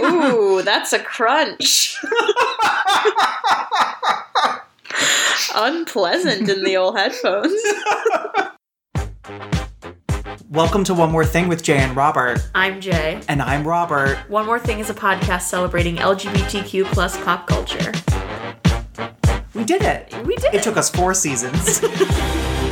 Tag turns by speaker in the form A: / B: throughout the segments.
A: Ooh, that's a crunch. Unpleasant in the old headphones.
B: Welcome to One More Thing with Jay and Robert.
A: I'm Jay.
B: And I'm Robert.
A: One More Thing is a podcast celebrating LGBTQ plus pop culture.
B: We did it.
A: We did
B: It took us four seasons.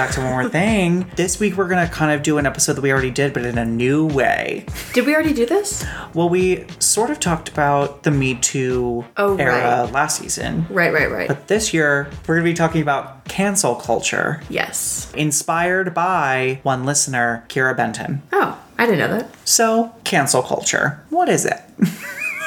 B: back to One More Thing. This week we're to kind of do an episode that we already did, but in a new way.
A: Did we already do this?
B: Well, we sort of talked about the Me Too
A: Oh,
B: era
A: right.
B: last season.
A: Right, right, right.
B: But this year, we're to be talking about cancel culture,
A: yes.
B: inspired by one listener, Kira Benton.
A: Oh, I didn't know that.
B: So, cancel culture. What is it?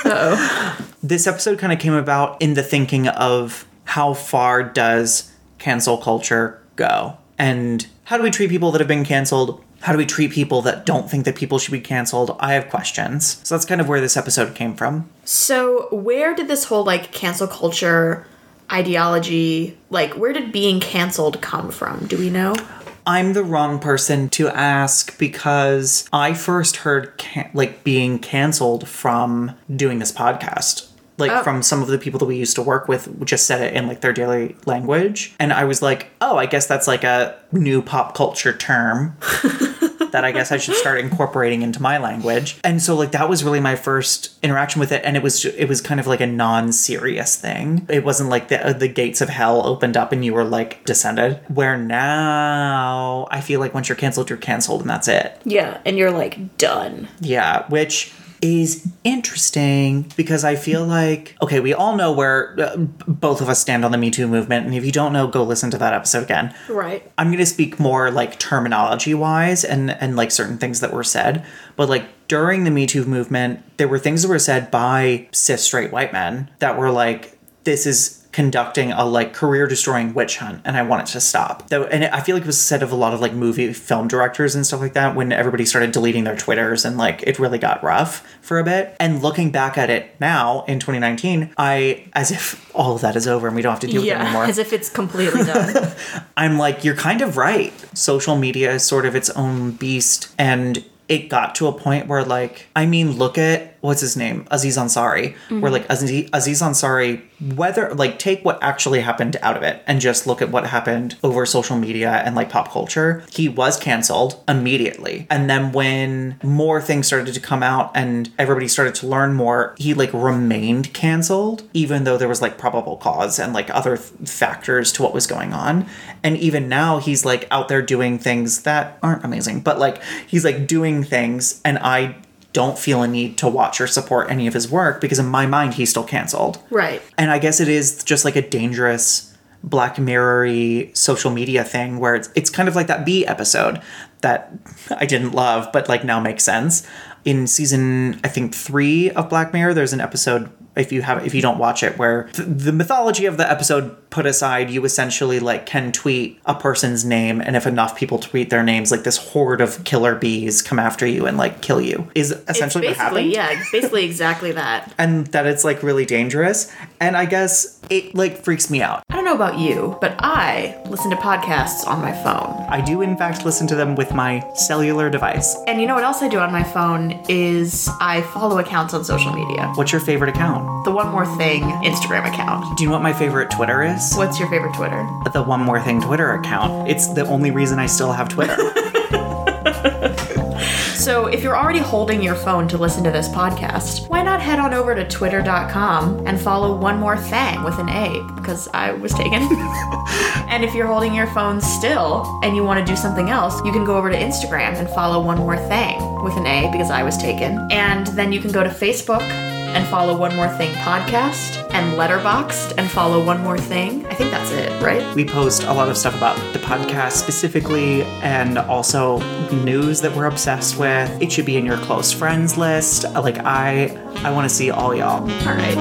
A: Oh.
B: this episode kind of came about in the thinking of how far does cancel culture go? And how do we treat people that have been canceled? How do we treat people that don't think that people should be canceled? I have questions. So that's kind of where this episode came from.
A: So, where did this whole like cancel culture ideology, like, where did being canceled come from? Do we know?
B: I'm the wrong person to ask because I first heard can- like being canceled from doing this podcast. Like
A: Oh.
B: from some of the people that we used to work with just said it in like their daily language. And I was like, "Oh, I guess that's like a new pop culture term." that I guess I should start incorporating into my language. And so like that was really my first interaction with it and it was it was kind of like a non-serious thing. It wasn't like the the gates of hell opened up and you were like descended. Where now I feel like once you're canceled you're canceled and that's it.
A: Yeah, and you're like done.
B: Yeah, which is interesting because I feel like okay, we all know where uh, both of us stand on the Me Too movement and if you don't know go listen to that episode again.
A: Right.
B: I'm going to speak more like terminology wise and and like certain things that were said, but like during the Me Too movement, there were things that were said by cis straight white men that were like this is conducting a like career destroying witch hunt and I want it to stop. Though and I feel like it was said of a lot of like movie film directors and stuff like that when everybody started deleting their twitters and like it really got rough for a bit. And looking back at it now in 2019, I as if all of that is over and we don't have to deal with it anymore.
A: as if it's completely done.
B: I'm like, you're kind of right. Social media is sort of its own beast. And it got to a point where, like, I mean, look at what's his name? Aziz Ansari. Where, mm-hmm. like, Aziz, Aziz Ansari, whether, like, take what actually happened out of it and just look at what happened over social media and, like, pop culture. He was canceled immediately. And then when more things started to come out and everybody started to learn more, he, like, remained canceled, even though there was, like, probable cause and, like, other th- factors to what was going on. And even now, he's, like, out there doing things that aren't amazing, but, like, he's, like, doing things, and I don't feel a need to watch or support any of his work because in my mind he's still canceled.
A: right.
B: And I guess it is just like a dangerous Black mirrory social media thing where it's it's kind of like that B episode that I didn't love, but like now makes sense. In season I think three of Black Mirror, there's an episode if you have if you don't watch it where th- the mythology of the episode put aside you essentially like can tweet a person's name and if enough people tweet their names like this horde of killer bees come after you and like kill you is essentially what happened
A: basically, yeah, basically exactly that.
B: and that it's like really dangerous and i guess it like freaks me out
A: I don't know about you, but I listen to podcasts on my phone.
B: i do in fact listen to them with my cellular device
A: And you know what else I do on my phone is I follow accounts on social media.
B: what's your favorite account
A: The One More Thing Instagram account.
B: do you know what my favorite twitter is
A: What's your favorite Twitter?
B: the one more thing twitter account it's the only reason i still have twitter
A: So if you're already holding your phone to listen to this podcast, why not head on over to twitter.com and follow One More Thing with an A because I was taken. and if you're holding your phone still and you want to do something else, you can go over to Instagram and follow One More Thing with an A because I was taken. And then you can go to Facebook and follow One More Thing podcast and Letterboxd and follow One More Thing. I think that's it, right?
B: we post a lot of stuff about the podcast specifically and also news that we're obsessed with it should be in your close friends list like i i want to see all y'all
A: All right.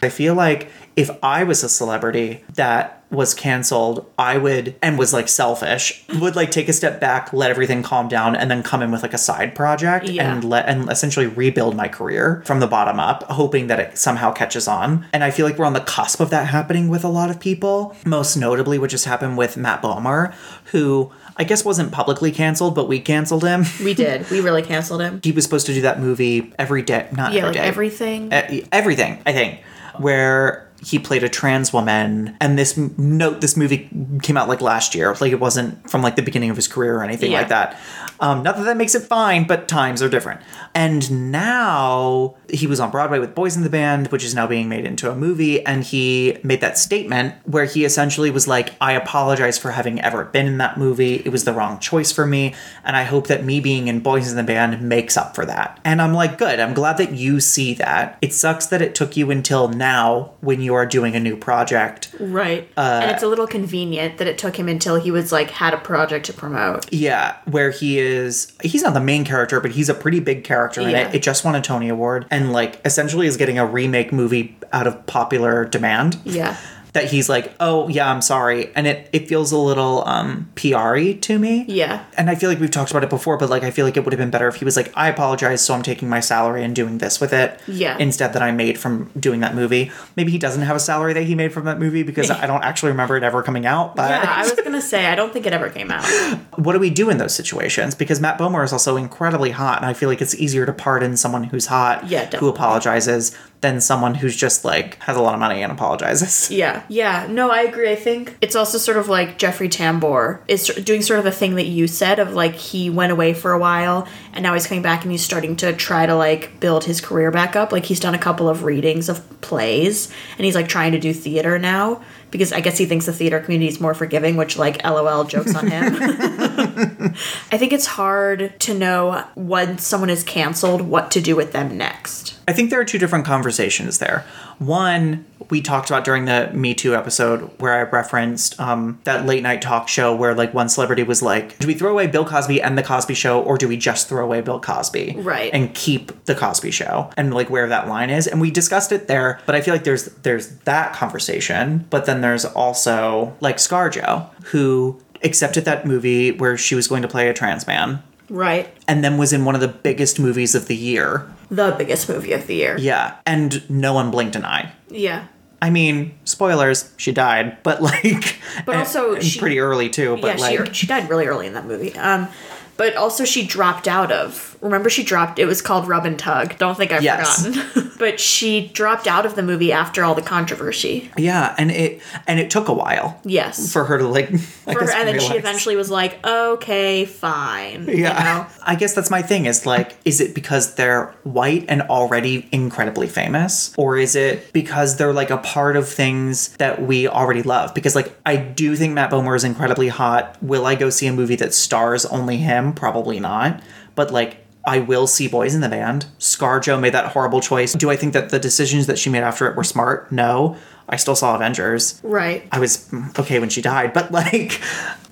B: I feel like if I was a celebrity that was canceled, I would and was like selfish, would like take a step back, let everything calm down, and then come in with like a side project
A: Yeah.
B: and let and essentially rebuild my career from the bottom up, hoping that it somehow catches on. And I feel like we're on the cusp of that happening with a lot of people. Most notably, what just happened with Matt Bomer, who I guess wasn't publicly canceled, but we canceled him.
A: We did. We really canceled him.
B: he was supposed to do that movie every day, not every day.
A: Yeah,
B: every
A: like
B: day.
A: everything.
B: E- everything i think where he played a trans woman and this note this movie came out like last year. Like it wasn't from like the beginning of his career or anything
A: Yeah.
B: like that. Um, not that that makes it fine but times are different. And now he was on broadway with boys in the band which is now being made into a movie and he made that statement where he essentially was like i apologize for having ever been in that movie. It was the wrong choice for me and i hope that me being in boys in the band makes up for that. And i'm like good. I'm glad that you see that. It sucks that it took you until now when you are doing a new project
A: Right. Uh, and it's a little convenient that it took him until he was like had a project to promote.
B: yeah where he is he's not the main character but he's a pretty big character in
A: Yeah.
B: it it just won a tony award and like essentially is getting a remake movie out of popular demand
A: Yeah.
B: That he's like oh yeah i'm sorry and it it feels a little um pr-y to me
A: Yeah.
B: and I feel like we've talked about it before, but like I feel like it would have been better if he was like, I apologize, so I'm taking my salary and doing this with it.
A: Yeah.
B: Instead that I made from doing that movie. Maybe he doesn't have a salary that he made from that movie because I don't actually remember it ever coming out. But
A: Yeah, I was gonna say I don't think it ever came out.
B: what do we do in those situations? Because Matt Bomer is also incredibly hot, and I feel like it's easier to pardon someone who's hot
A: Yeah,
B: who apologizes than someone who's just like has a lot of money and apologizes.
A: Yeah, yeah. No, I agree. I think it's also sort of like Jeffrey Tambor is doing sort of the thing that you said of like he went away for a while and now he's coming back and he's starting to try to like build his career back up. Like he's done a couple of readings of plays and he's like trying to do theater now because I guess he thinks the theater community is more forgiving, which like LOL jokes on him. I think it's hard to know when someone is canceled what to do with them next.
B: I think there are two different conversations there. One, we talked about during the Me Too episode where I referenced um, that late night talk show where like one celebrity was like, "Do we throw away Bill Cosby and the Cosby Show, or do we just throw away Bill Cosby,
A: Right.
B: and keep the Cosby Show?" And like where that line is, and we discussed it there. But I feel like there's there's that conversation, but then there's also like ScarJo who accepted that movie where she was going to play a trans man
A: Right.
B: and then was in one of the biggest movies of the year
A: The biggest movie of the year.
B: yeah, and no one blinked an eye.
A: Yeah.
B: I mean, spoilers, she died, but like,
A: But
B: and-
A: also
B: and
A: she-
B: pretty early too. But
A: yeah,
B: like,
A: she she died really early in that movie. Um, but also she dropped out of. Remember, she dropped. It was called Rub and Tug. Don't think I've
B: Yes.
A: forgotten. but she dropped out of the movie after all the controversy.
B: yeah, and it and it took a while
A: Yes.
B: for her to like. I
A: For her- and then she eventually was like, "Okay, fine." you
B: Yeah,
A: know?
B: I guess that's my thing. Is like, is it because they're white and already incredibly famous, or is it because they're like a part of things that we already love? Because like, I do think Matt Bomer is incredibly hot. Will I go see a movie that stars only him? Probably not. But like. I will see Boys in the Band. ScarJo made that horrible choice. Do I think that the decisions that she made after it were smart? No. I still saw Avengers.
A: Right.
B: I was okay when she died, but like,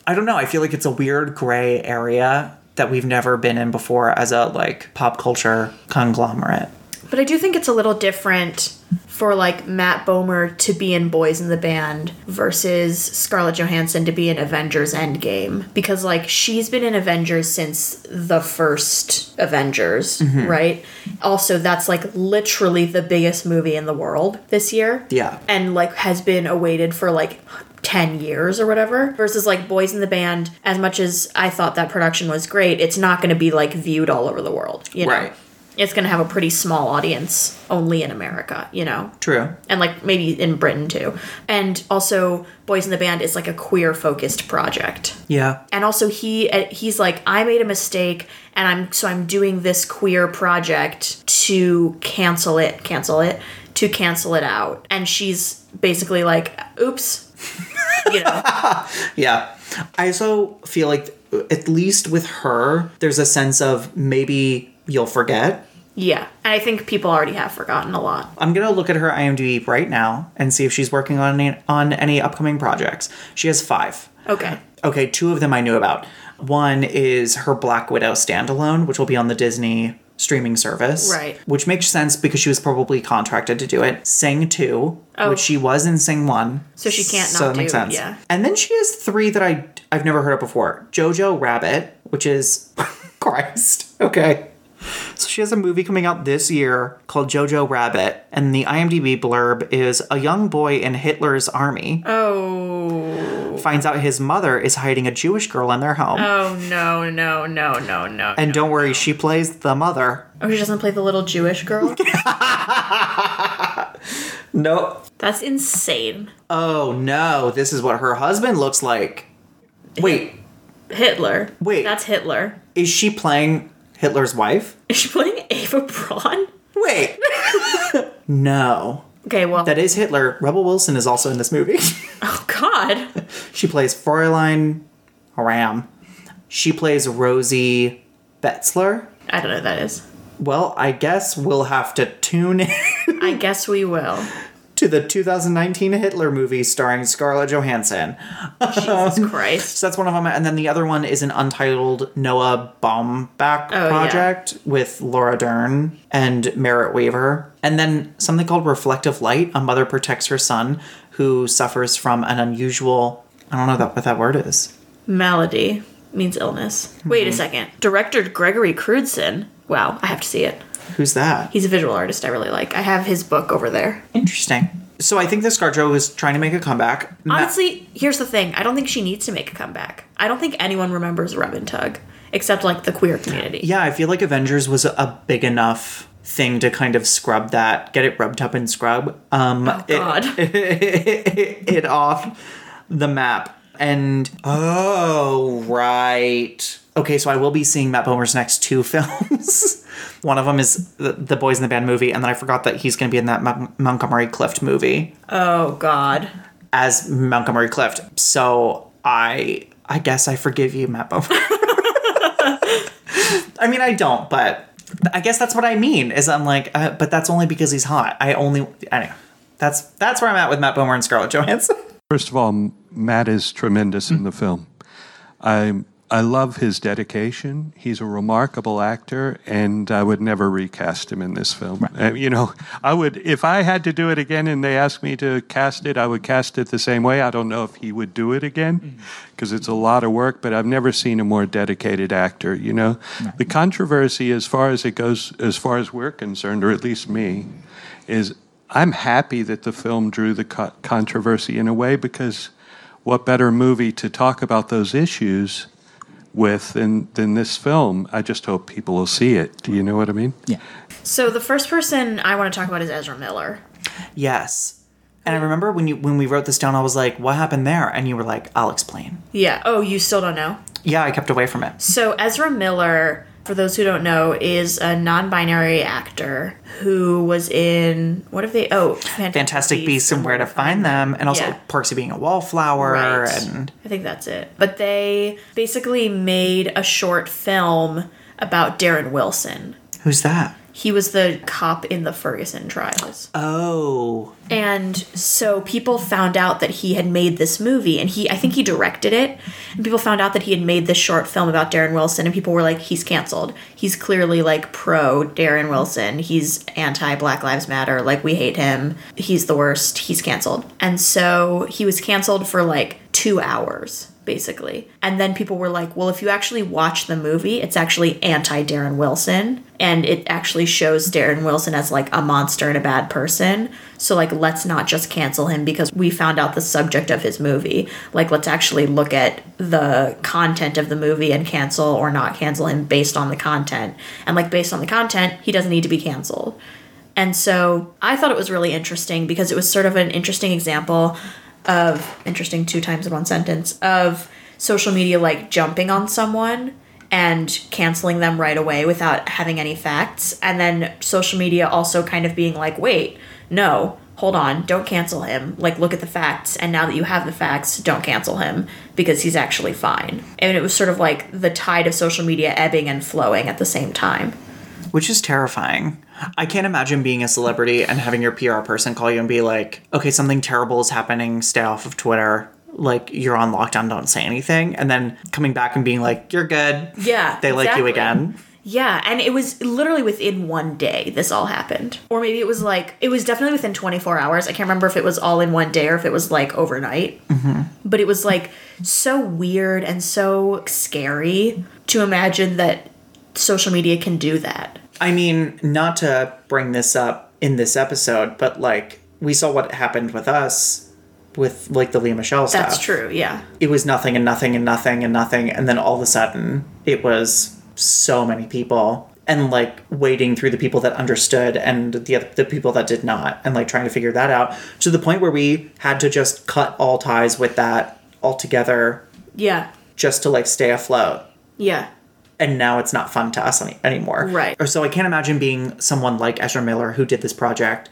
B: I don't know. I feel like it's a weird gray area that we've never been in before as a like pop culture conglomerate.
A: But I do think it's a little different for like Matt Bomer to be in Boys in the Band versus Scarlett Johansson to be in Avengers Endgame because like she's been in Avengers since the first Avengers, mm-hmm. right? Also that's like literally the biggest movie in the world this year.
B: Yeah.
A: And like has been awaited for like 10 years or whatever versus like Boys in the Band as much as I thought that production was great, it's not going to be like viewed all over the world, you know.
B: Right.
A: It's going to have a pretty small audience only in America, you know.
B: True.
A: And like maybe in Britain too. And also Boys in the Band is like a queer focused project.
B: Yeah.
A: And also he uh, he's like I made a mistake and I'm so I'm doing this queer project to cancel it, cancel it, to cancel it out. And she's basically like oops. you know.
B: Yeah. I also feel like at least with her, there's a sense of maybe you'll forget.
A: Yeah. And I think people already have forgotten a lot.
B: I'm gonna look at her IMDb right now and see if she's working on any on any upcoming projects. She has five.
A: Okay.
B: Okay, two of them I knew about. One is her Black Widow standalone, which will be on the Disney streaming service.
A: Right.
B: Which makes sense because she was probably contracted to do it. Sing 2,
A: Oh.
B: which she was in Sing 1.
A: So she can't
B: so
A: not
B: that makes
A: do-
B: sense.
A: yeah.
B: And then she has three that I I've never heard of before. Jojo Rabbit, which is Christ. Okay. So she has a movie coming out this year called Jojo Rabbit, and the IMDb blurb is a young boy in Hitler's army
A: Oh.
B: finds out his mother is hiding a Jewish girl in their home.
A: Oh no no no no no.
B: and
A: no.
B: don't worry, she plays the mother.
A: Oh, she doesn't play the little Jewish girl.
B: Nope.
A: That's insane.
B: Oh no, this is what her husband looks like. Wait,
A: Hitler.
B: Wait.
A: That's Hitler.
B: is she playing Hitler's wife?
A: Is she playing Ava Braun?
B: Wait. no.
A: Okay, well.
B: That is Hitler. Rebel Wilson is also in this movie.
A: oh God.
B: she plays Fräulein Rahm. She plays Rosie Betzler.
A: I don't know who that is.
B: Well, I guess we'll have to tune in
A: I guess we will.
B: To the 2019 Hitler movie starring Scarlett Johansson.
A: Jesus Christ.
B: So that's one of them. And then the other one is an untitled Noah Baumbach
A: Oh, yeah.
B: project with Laura Dern and Merritt Wever. And then something called Reflective Light. A mother protects her son who suffers from an unusual, I don't know that, what that word is.
A: Malady means illness.
B: Mm-hmm.
A: Wait a second. Director Gregory Crewdson. Wow, I have to see it.
B: Who's that?
A: He's a visual artist I really like. I have his book over there.
B: Interesting. So I think the ScarJo is trying to make a comeback. Ma-
A: Honestly, here's the thing. I don't think she needs to make a comeback. I don't think anyone remembers Rub and Tug, except like the queer community.
B: yeah, I feel like Avengers was a big enough thing to kind of scrub that, get it rubbed up and scrub. Um,
A: Oh God.
B: it, it off the map. And oh right. Okay, so I will be seeing Matt Bomer's next two films. One of them is the, the Boys in the Band movie, and then I forgot that he's going to be in that Mon- Montgomery Clift movie
A: oh God.
B: as Montgomery Clift. So I I guess I forgive you, Matt Bomer. I mean, I don't, but I guess that's what I mean. Is I'm like, uh, but that's only because he's hot. I only anyway. That's that's where I'm at with Matt Bomer and Scarlett Johansson.
C: First of all, Matt is tremendous in the film. I I love his dedication. He's a remarkable actor, and I would never recast him in this film. Uh, you know, I would if I had to do it again, and they asked me to cast it, I would cast it the same way. I don't know if he would do it again because it's a lot of work. But I've never seen a more dedicated actor. You know, the controversy, as far as it goes, as far as we're concerned, or at least me, is I'm happy that the film drew the co- controversy in a way because what better movie to talk about those issues with than, than this film? I just hope people will see it. Do you know what I mean?
B: Yeah.
A: So the first person I want to talk about is Ezra Miller.
B: Yes. And I remember when you when we wrote this down, I was like, "What happened there?" And you were like, "I'll explain."
A: Yeah. Oh, you still don't know?
B: Yeah, I kept away from it.
A: So Ezra Miller, for those who don't know, is a non-binary actor who was in what have they? Oh, Fantastic,
B: Fantastic Beasts and Where to Find Them, and also
A: Yeah.
B: Of Being a Wallflower,
A: Right.
B: and
A: I think that's it. But they basically made a short film about Darren Wilson.
B: who's that?
A: He was the cop in the Ferguson trials.
B: Oh,
A: And so people found out that he had made this movie and he I think he directed it. And people found out that he had made this short film about Darren Wilson and people were like he's canceled. He's clearly like pro Darren Wilson. He's anti Black Lives Matter. Like we hate him. He's the worst. He's canceled. And so he was canceled for like 2 hours basically. And then people were like, well, if you actually watch the movie, it's actually anti Darren Wilson. And it actually shows Darren Wilson as like a monster and a bad person. So, like, let's not just cancel him because we found out the subject of his movie. Like, let's actually look at the content of the movie and cancel or not cancel him based on the content. And, like, based on the content, he doesn't need to be canceled. And so I thought it was really interesting because it was sort of an interesting example of interesting two times in one sentence of social media like jumping on someone and canceling them right away without having any facts and then social media also kind of being like wait no hold on don't cancel him like look at the facts and now that you have the facts don't cancel him because he's actually fine and it was sort of like the tide of social media ebbing and flowing at the same time
B: which is terrifying. I can't imagine being a celebrity and having your PR person call you and be like, "Okay, something terrible is happening. Stay off of Twitter. Like you're on lockdown. Don't say anything." And then coming back and being like, "You're good.
A: Yeah,
B: they like you
A: exactly.
B: again."
A: Yeah, and it was literally within one day this all happened. Or maybe it was like, it was definitely within 24 hours. I can't remember if it was all in one day or if it was like overnight. Mm-hmm. But it was like so weird and so scary to imagine that social media can do that.
B: I mean, not to bring this up in this episode, but like we saw what happened with us with like the Lea Michele stuff.
A: That's true, yeah.
B: It was nothing and nothing and nothing and nothing, and then all of a sudden it was so many people and like wading through the people that understood and the other, the people that did not and like trying to figure that out to the point where we had to just cut all ties with that altogether
A: Yeah.
B: just to like stay afloat
A: Yeah.
B: and now it's not fun to us any- anymore.
A: Right.
B: Or so I can't imagine being someone like Ezra Miller who did this project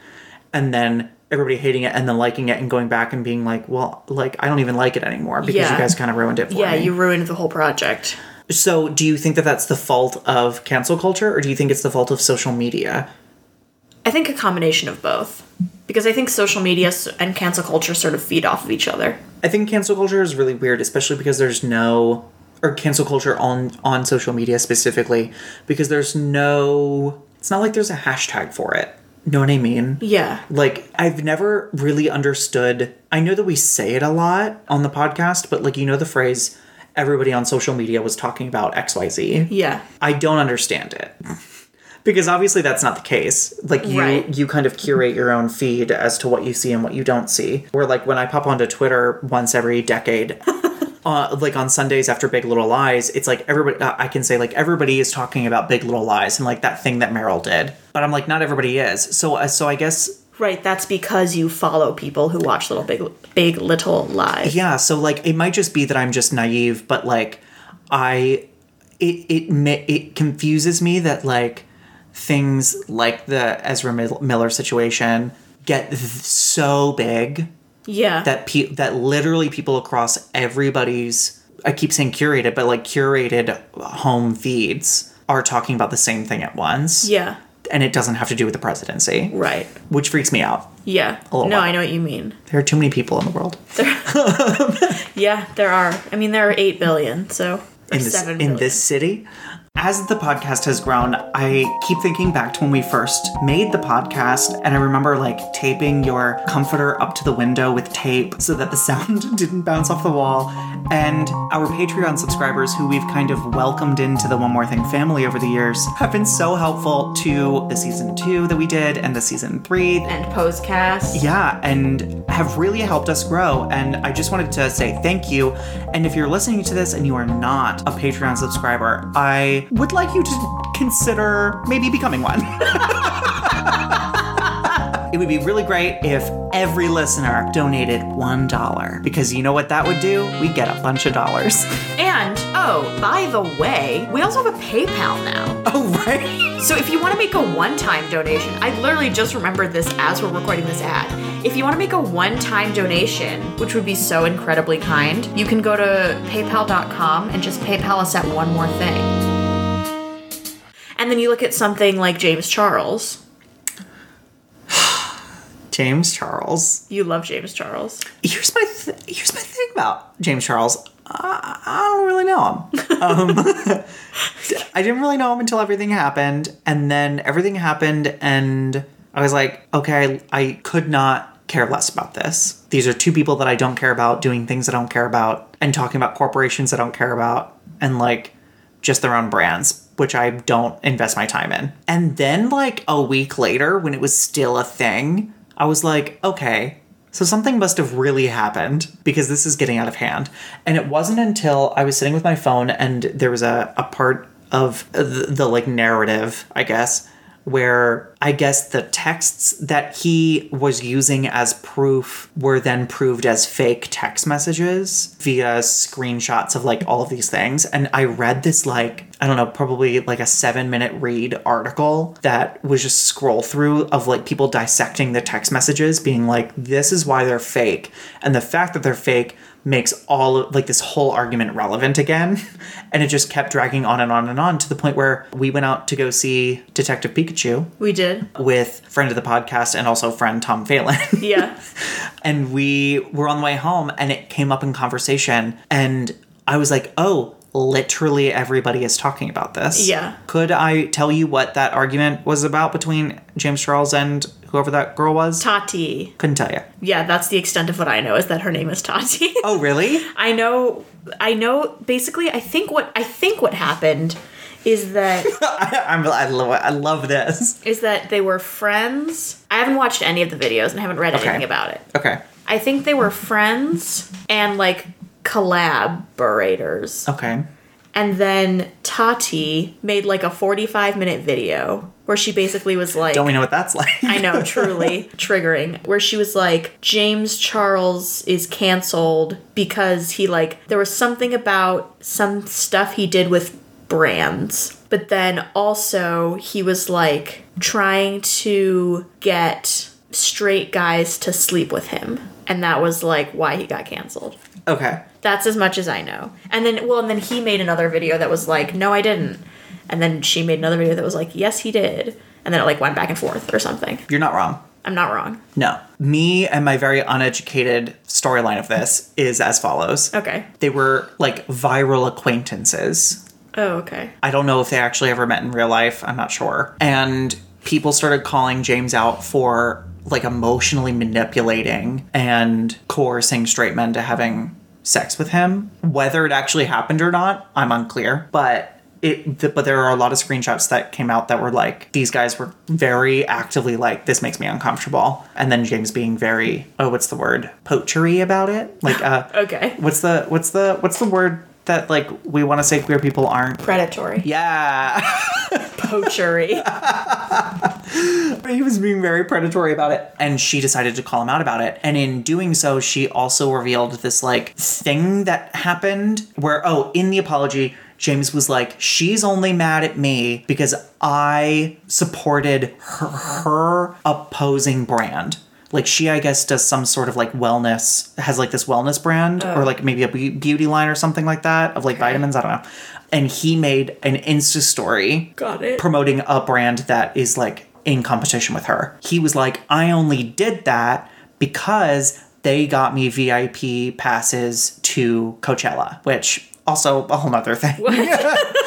B: and then everybody hating it and then liking it and going back and being like, well, like I don't even like it anymore because
A: Yeah.
B: you guys kind of ruined it for
A: Yeah,
B: me.
A: you ruined the whole project.
B: So, do you think that that's the fault of cancel culture or do you think it's the fault of social media?
A: I think a combination of both. Because I think social media and cancel culture sort of feed off of each other.
B: I think cancel culture is really weird, especially because there's no or cancel culture on on social media specifically because there's no it's not like there's a hashtag for it. Know what I mean?
A: Yeah.
B: Like I've never really understood. I know that we say it a lot on the podcast, but like you know the phrase everybody on social media was talking about XYZ.
A: Yeah.
B: I don't understand it. Because obviously that's not the case. Like you
A: Right.
B: you kind of curate your own feed as to what you see and what you don't see. Where like when I pop onto Twitter once every decade, uh, like on Sundays after Big Little Lies, it's like everybody uh, I can say like everybody is talking about Big Little Lies and like that thing that Meryl did. But I'm like not everybody is. So uh, so I guess
A: Right, that's because you follow people who watch Little Big Big Little Lies.
B: yeah so like it might just be that i'm just naive but like i it it it confuses me that like things like the ezra miller situation get th- so big
A: Yeah.
B: that pe- that literally people across everybody's i keep saying curated but like curated home feeds are talking about the same thing at once
A: yeah.
B: and it doesn't have to do with the presidency
A: Right.
B: which freaks me out
A: Yeah. No,
B: while.
A: I know what you mean.
B: there are too many people in the world
A: Yeah, there are. I mean, there are 8 billion, so.
B: In this
A: 7
B: in this city. As the podcast has grown, I keep thinking back to when we first made the podcast, and I remember like taping your comforter up to the window with tape so that the sound didn't bounce off the wall. And our Patreon subscribers, who we've kind of welcomed into the One More Thing family over the years, have been so helpful to the season two that we did and the season three.
A: And Postcast.
B: Yeah, and have really helped us grow. And I just wanted to say thank you. And if you're listening to this and you are not a Patreon subscriber, I would like you to consider maybe becoming one. it would be really great if every listener donated $1 because you know what that would do? We get a bunch of dollars.
A: And, oh, by the way, we also have a PayPal now.
B: Oh, right.
A: So if you want to make a one-time donation, I literally just remembered this as we're recording this ad. If you want to make a one-time donation, which would be so incredibly kind, you can go to paypal.com and just PayPal us at one more thing. And then you look at something like James Charles.
B: James Charles.
A: You love James Charles.
B: Here's my th- here's my thing about James Charles. I, I don't really know him. Um, I didn't really know him until everything happened, and then everything happened, and I was like, okay, I, I could not care less about this. These are two people that I don't care about doing things I don't care about, and talking about corporations I don't care about, and like just their own brands, which I don't invest my time in. And then, like a week later, when it was still a thing, I was like, okay, so something must have really happened because this is getting out of hand. And it wasn't until I was sitting with my phone and there was a, a part of the, the like narrative, I guess, where I guess the texts that he was using as proof were then proved as fake text messages via screenshots of like all of these things. And I read this like, I don't know, probably like a seven minute read article that was just scroll through of like people dissecting the text messages, being like, this is why they're fake. And the fact that they're fake makes all of like this whole argument relevant again and it just kept dragging on and on and on to the point where we went out to go see detective pikachu
A: We did.
B: with friend of the podcast and also friend tom phelan
A: Yeah.
B: and we were on the way home and it came up in conversation and i was like oh literally everybody is talking about this.
A: Yeah.
B: Could I tell you what that argument was about between James Charles and whoever that girl was?
A: Tati.
B: Couldn't tell you.
A: Yeah, that's the extent of what I know is that her name is Tati.
B: Oh, really?
A: I know I know basically I think what I think what happened is that
B: I'm, I love I love this.
A: is that they were friends. I haven't watched any of the videos and I haven't read
B: Okay.
A: anything about it.
B: Okay.
A: I think they were friends and like collaborators.
B: Okay.
A: And then Tati made like a 45 minute video where she basically was like
B: Don't we know what that's like?
A: I know, truly triggering. Where she was like, James Charles is canceled because he, like, there was something about some stuff he did with brands. But then also, he was like trying to get straight guys to sleep with him. And that was like why he got canceled.
B: Okay.
A: That's as much as I know. And then, well, and then he made another video that was like, no, I didn't. And then she made another video that was like, yes, he did. And then it like went back and forth or something.
B: You're not wrong.
A: I'm not wrong.
B: No. Me and my very uneducated storyline of this is as follows.
A: Okay.
B: They were like viral acquaintances.
A: Oh, okay.
B: I don't know if they actually ever met in real life. I'm not sure. And people started calling James out for like emotionally manipulating and coercing straight men to having sex with him. Whether it actually happened or not, I'm unclear. But it, but there are a lot of screenshots that came out that were like these guys were very actively like this makes me uncomfortable, and then James being very oh what's the word poachery about it like uh
A: Okay.
B: what's the what's the what's the word that like we want to say queer people aren't
A: Predatory.
B: yeah
A: Poachery.
B: he was being very predatory about it and she decided to call him out about it and in doing so she also revealed this like thing that happened where oh in the apology James was like, she's only mad at me because I supported her, her opposing brand. Like she, I guess, does some sort of like wellness, has like this wellness brand or oh. like maybe a beauty line or something like that of like vitamins. I don't know. And he made an Insta story
A: Got it.
B: promoting a brand that is like in competition with her. He was like, I only did that because they got me VIP passes to Coachella, which also a whole nother thing.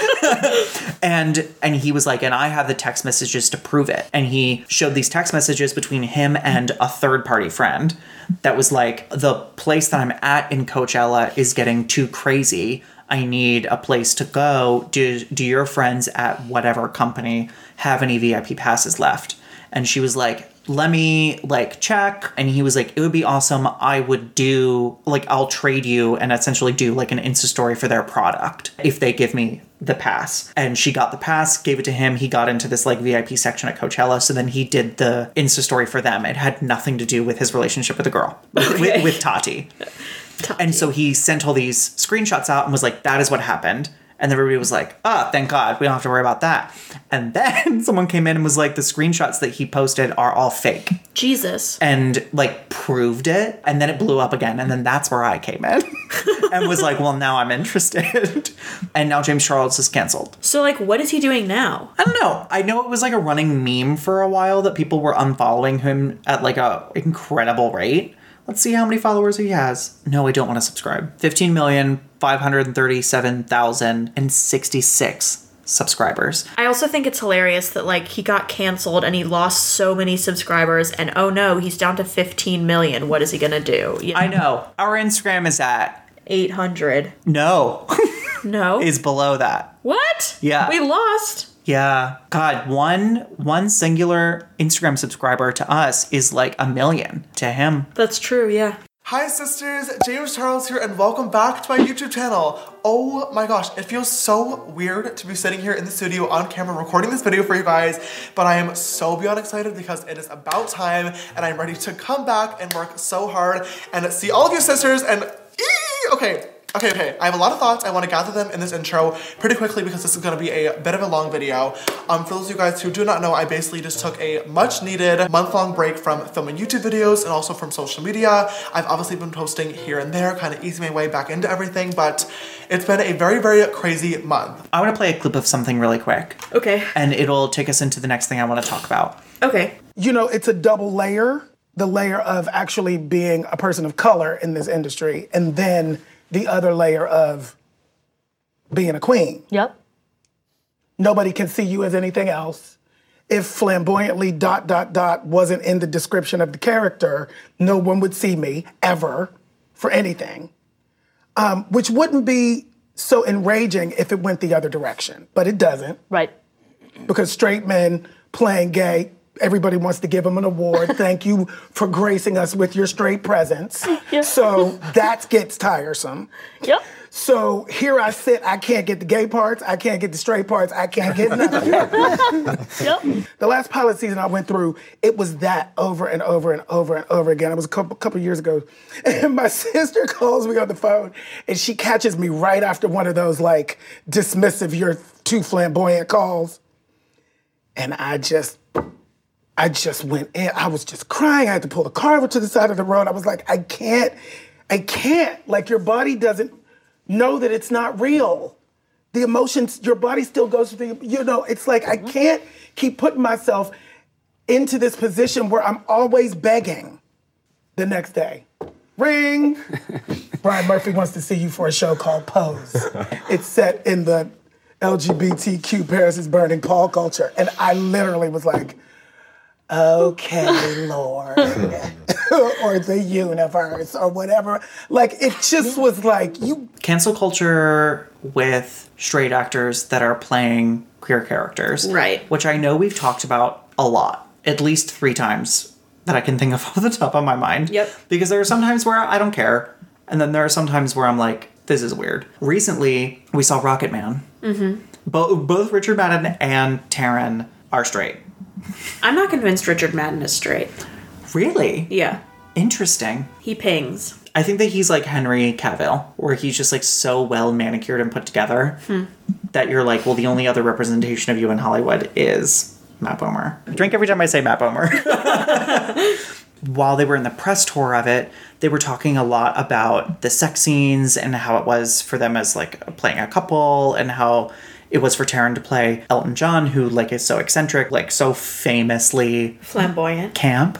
B: and and he was like, and I have the text messages to prove it. And he showed these text messages between him and a third party friend that was like, the place that I'm at in Coachella is getting too crazy. I need a place to go. Do do your friends at whatever company have any VIP passes left? And she was like, let me like check. And he was like, it would be awesome. I would do like I'll trade you and essentially do like an Insta story for their product if they give me the pass. And she got the pass, gave it to him. He got into this like VIP section at Coachella. So then he did the Insta story for them. It had nothing to do with his relationship with the girl,
A: Okay.
B: with, with Tati. And so he sent all these screenshots out and was like, that is what happened. And everybody was like, ah, thank God, we don't have to worry about that. And then someone came in and was like, the screenshots that he posted are all fake
A: Jesus.
B: and like proved it. And then it blew up again. And then that's where I came in and was like, well, now I'm interested. and now James Charles is canceled.
A: So, like, what is he doing now?
B: I don't know. I know it was like a running meme for a while that people were unfollowing him at like a incredible rate. Let's see how many followers he has. No, I don't want to subscribe. 15,537,066 subscribers.
A: I also think it's hilarious that, like, he got canceled and he lost so many subscribers, and oh no, he's down to 15 million. What is he gonna do? You know,
B: I know. Our Instagram is at
A: 800.
B: no,
A: No.
B: is below that.
A: what?
B: Yeah.
A: We lost.
B: Yeah. God, one one singular Instagram subscriber to us is like a million to him.
A: That's true, yeah.
D: Hi sisters, James Charles here and welcome back to my YouTube channel. Oh my gosh, it feels so weird to be sitting here in the studio on camera recording this video for you guys, but I am so beyond excited because it is about time and I'm ready to come back and work so hard and see all of you sisters and Eee! okay, Okay, okay, I have a lot of thoughts. I want to gather them in this intro pretty quickly because this is going to be a bit of a long video. Um, for those of you guys who do not know, I basically just took a much needed month long break from filming YouTube videos and also from social media. I've obviously been posting here and there, kind of easing my way back into everything, but it's been a very, very crazy month.
B: I want to play a clip of something really quick.
A: Okay.
B: And it'll take us into the next thing I want to talk about.
A: Okay.
E: you know, it's a double layer the layer of actually being a person of color in this industry, and then the other layer of being a queen.
F: Yep.
E: Nobody can see you as anything else. If flamboyantly dot dot dot wasn't in the description of the character, no one would see me ever for anything. Um, which wouldn't be so enraging if it went the other direction, but it doesn't
F: Right.
E: because straight men playing gay, everybody wants to give them an award. Thank you for gracing us with your straight presence.
F: Yeah.
E: So that gets tiresome.
F: Yep.
E: So here I sit, I can't get the gay parts, I can't get the straight parts, I can't get nothing.
F: Yep.
E: the last pilot season I went through, it was that over and over and over and over again. It was a couple, couple years ago. And my sister calls me on the phone and she catches me right after one of those like dismissive, you're too flamboyant calls. And I just, I just went in. I was just crying. I had to pull the car over to the side of the road. I was like, I can't, I can't. Like your body doesn't know that it's not real. The emotions, your body still goes through the, you know, it's like I mm-hmm. can't keep putting myself into this position where I'm always begging the next day. Ring. Ryan Murphy wants to see you for a show called Pose. It's set in the LGBTQ Paris is burning ball culture. And I literally was like, okay, Lord, or the universe, or whatever. Like, it just was like, you,
B: Cancel culture with straight actors that are playing queer characters.
A: Right.
B: Which I know we've talked about a lot, at least three times that I can think of off the top of my mind.
A: Yep.
B: Because there are some times where I don't care, and then there are some times where I'm like, this is weird. Recently, we saw Rocketman. Mm-hmm. Bo- both Richard Madden and Taron are straight.
A: I'm not convinced Richard Madden is straight.
B: Really?
A: Yeah.
B: Interesting.
A: He pings.
B: I think that he's like Henry Cavill, where he's just like so well manicured and put together hmm. that you're like, well, the only other representation of you in Hollywood is Matt Bomer. Drink every time I say Matt Bomer. While they were in the press tour of it, they were talking a lot about the sex scenes and how it was for them as like playing a couple and how it was for Taron to play Elton John, who like is so eccentric, like so famously
A: Flamboyant.
B: camp.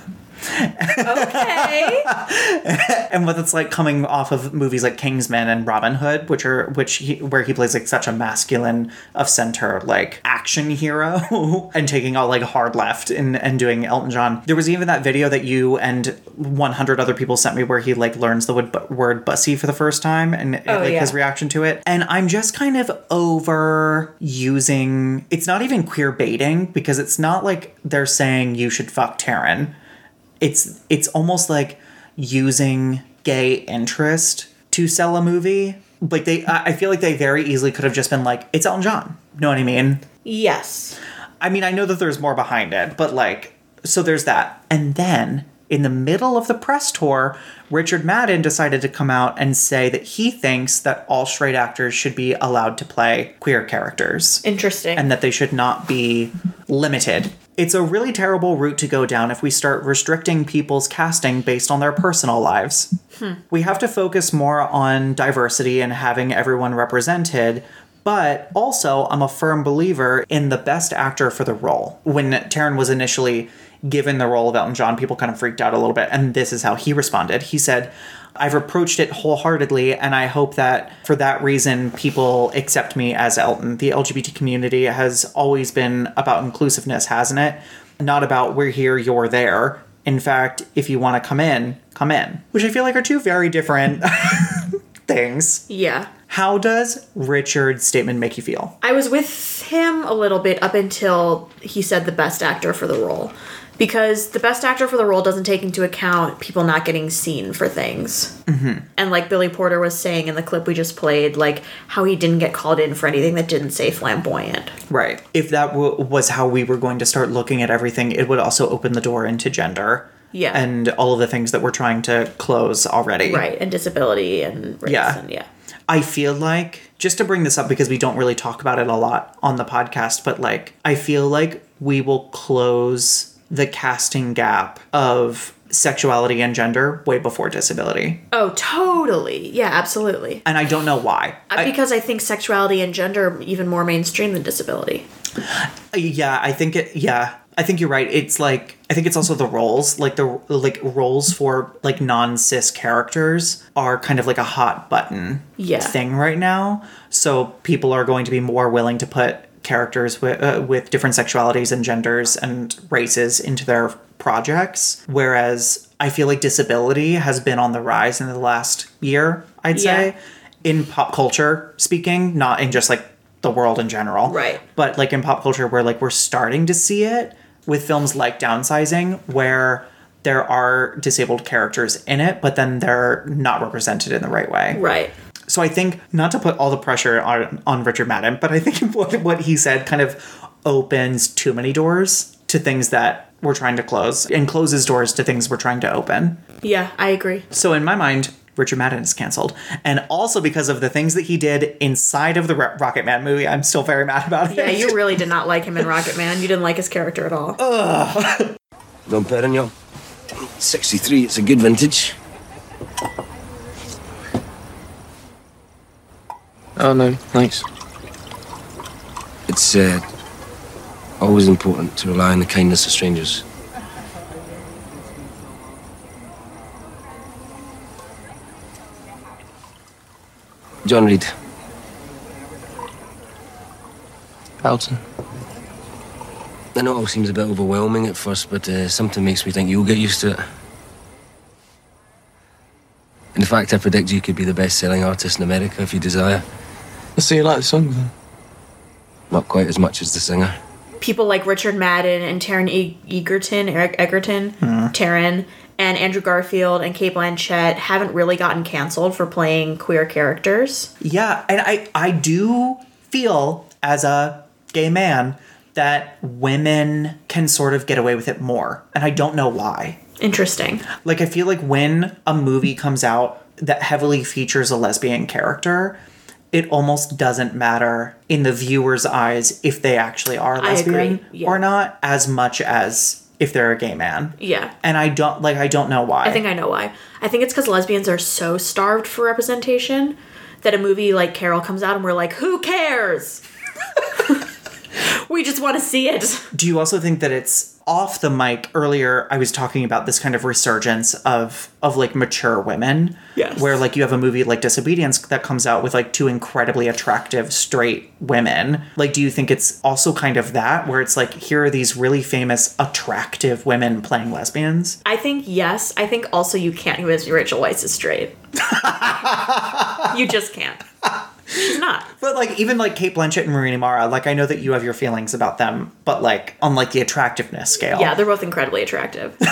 A: Okay.
B: and what it's like coming off of movies like Kingsman and Robin Hood, which are which he, where he plays like such a masculine of center like action hero, and taking all like hard left and and doing Elton John. There was even that video that you and 100 other people sent me where he like learns the word, word bussy for the first time and
A: Oh,
B: like
A: yeah.
B: his reaction to it. And I'm just kind of over using. It's not even queer baiting because it's not like they're saying you should fuck Taron it's it's almost like using gay interest to sell a movie. Like they, I I feel like they very easily could have just been like, "It's Elton John." Know what I mean?
A: yes.
B: I mean, I know that there's more behind it, but like, so there's that. And then in the middle of the press tour, Richard Madden decided to come out and say that he thinks that all straight actors should be allowed to play queer characters
A: Interesting.
B: and that they should not be limited. It's a really terrible route to go down if we start restricting people's casting based on their personal lives. Hmm. We have to focus more on diversity and having everyone represented. But also, I'm a firm believer in the best actor for the role. When Taron was initially given the role of Elton John, people kind of freaked out a little bit, and this is how he responded. He said, I've approached it wholeheartedly, and I hope that for that reason, people accept me as Elton. The LGBT community has always been about inclusiveness, hasn't it? Not about we're here, you're there. In fact, if you want to come in, come in. Which I feel like are two very different things.
A: yeah.
B: How does Richard's statement make you feel?
A: I was with him a little bit up until he said the best actor for the role. Because the best actor for the role doesn't take into account people not getting seen for things. Mm-hmm. And like Billy Porter was saying in the clip we just played, like how he didn't get called in for anything that didn't say flamboyant.
B: Right. If that w- was how we were going to start looking at everything, it would also open the door into gender.
A: Yeah.
B: And all of the things that we're trying to close already.
A: Right. And disability and race.
B: Yeah.
A: And yeah.
B: I feel like, just to bring this up because we don't really talk about it a lot on the podcast, but like, I feel like we will close the casting gap of sexuality and gender way before disability.
A: Oh, totally. Yeah, absolutely.
B: And I don't know why.
A: Uh,
B: I-
A: because I think sexuality and gender are even more mainstream than disability.
B: Yeah, I think it. Yeah, I think you're right. It's like I think it's also the roles, like the like roles for like non-cis characters are kind of like a hot button
A: Yeah.
B: thing right now. So people are going to be more willing to put characters with uh, with different sexualities and genders and races into their projects, whereas I feel like disability has been on the rise in the last year. I'd
A: Yeah.
B: say in pop culture speaking, not in just like the world in general,
A: Right.
B: But like in pop culture, where like we're starting to see it with films like Downsizing, where there are disabled characters in it, but then they're not represented in the right way.
A: Right.
B: So I think not to put all the pressure on on Richard Madden, but I think what what he said kind of opens too many doors to things that we're trying to close and closes doors to things we're trying to open.
A: Yeah, I agree.
B: So in my mind, Richard Madden is canceled, and also because of the things that he did inside of the Ro- Rocketman movie, I'm still very mad about it.
A: Yeah, you really did not like him in Rocketman. You didn't like his character at all.
G: Dom Perignon. 63, it's a good vintage.
H: Oh no, thanks.
G: It's uh, always important to rely on the kindness of strangers. John Reid.
H: Elton.
G: I know it all seems a bit overwhelming at first, but uh, something makes me think you'll get used to it. In fact, I predict you could be the best-selling artist in America if you desire.
H: So you like the song then?
G: Not quite as much as the singer.
A: People like Richard Madden and Taron e- Egerton, Eric Egerton, Taron, and Andrew Garfield and Cate Blanchett haven't really gotten canceled for playing queer characters.
B: Yeah, and I I do feel as a gay man that women can sort of get away with it more, and I don't know why.
A: Interesting.
B: Like I feel like when a movie comes out that heavily features a lesbian character, it almost doesn't matter in the viewer's eyes if they actually are lesbian
A: yeah.
B: or not as much as if they're a gay man.
A: Yeah.
B: And I don't like I don't know why.
A: I think I know why. I think it's because lesbians are so starved for representation that a movie like Carol comes out and we're like, who cares? We just want to see it.
B: Do you also think that it's off the mic earlier I was talking about this kind of resurgence of of like mature women.
A: Yes.
B: Where like you have a movie like Disobedience that comes out with like two incredibly attractive straight women. Like do you think it's also kind of that where it's like here are these really famous attractive women playing lesbians?
A: I think yes. I think also you can't convince me Rachel Weisz is straight. you just can't. She's not.
B: But like even like Cate Blanchett and Rooney Mara, like I know that you have your feelings about them, but like on like the attractiveness scale.
A: Yeah, they're both incredibly attractive.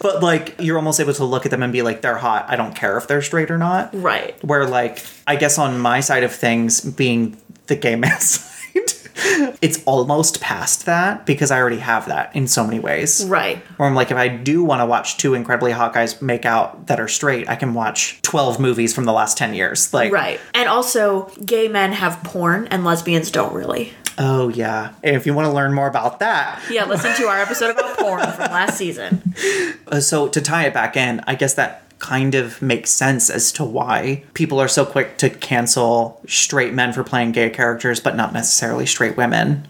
B: But like you're almost able to look at them and be like, they're hot. I don't care if they're straight or not.
A: right.
B: where like I guess on my side of things being the gay man it's almost past that because I already have that in so many ways.
A: Right.
B: Where I'm like if I do want to watch two incredibly hot guys make out that are straight, I can watch 12 movies from the last 10 years. Like
A: Right. And also, gay men have porn and lesbians don't really.
B: oh yeah. If you want to learn more about that,
A: Yeah, listen to our episode about porn from last season.
B: Uh, so to tie it back in, I guess that kind of makes sense as to why people are so quick to cancel straight men for playing gay characters, but not necessarily straight women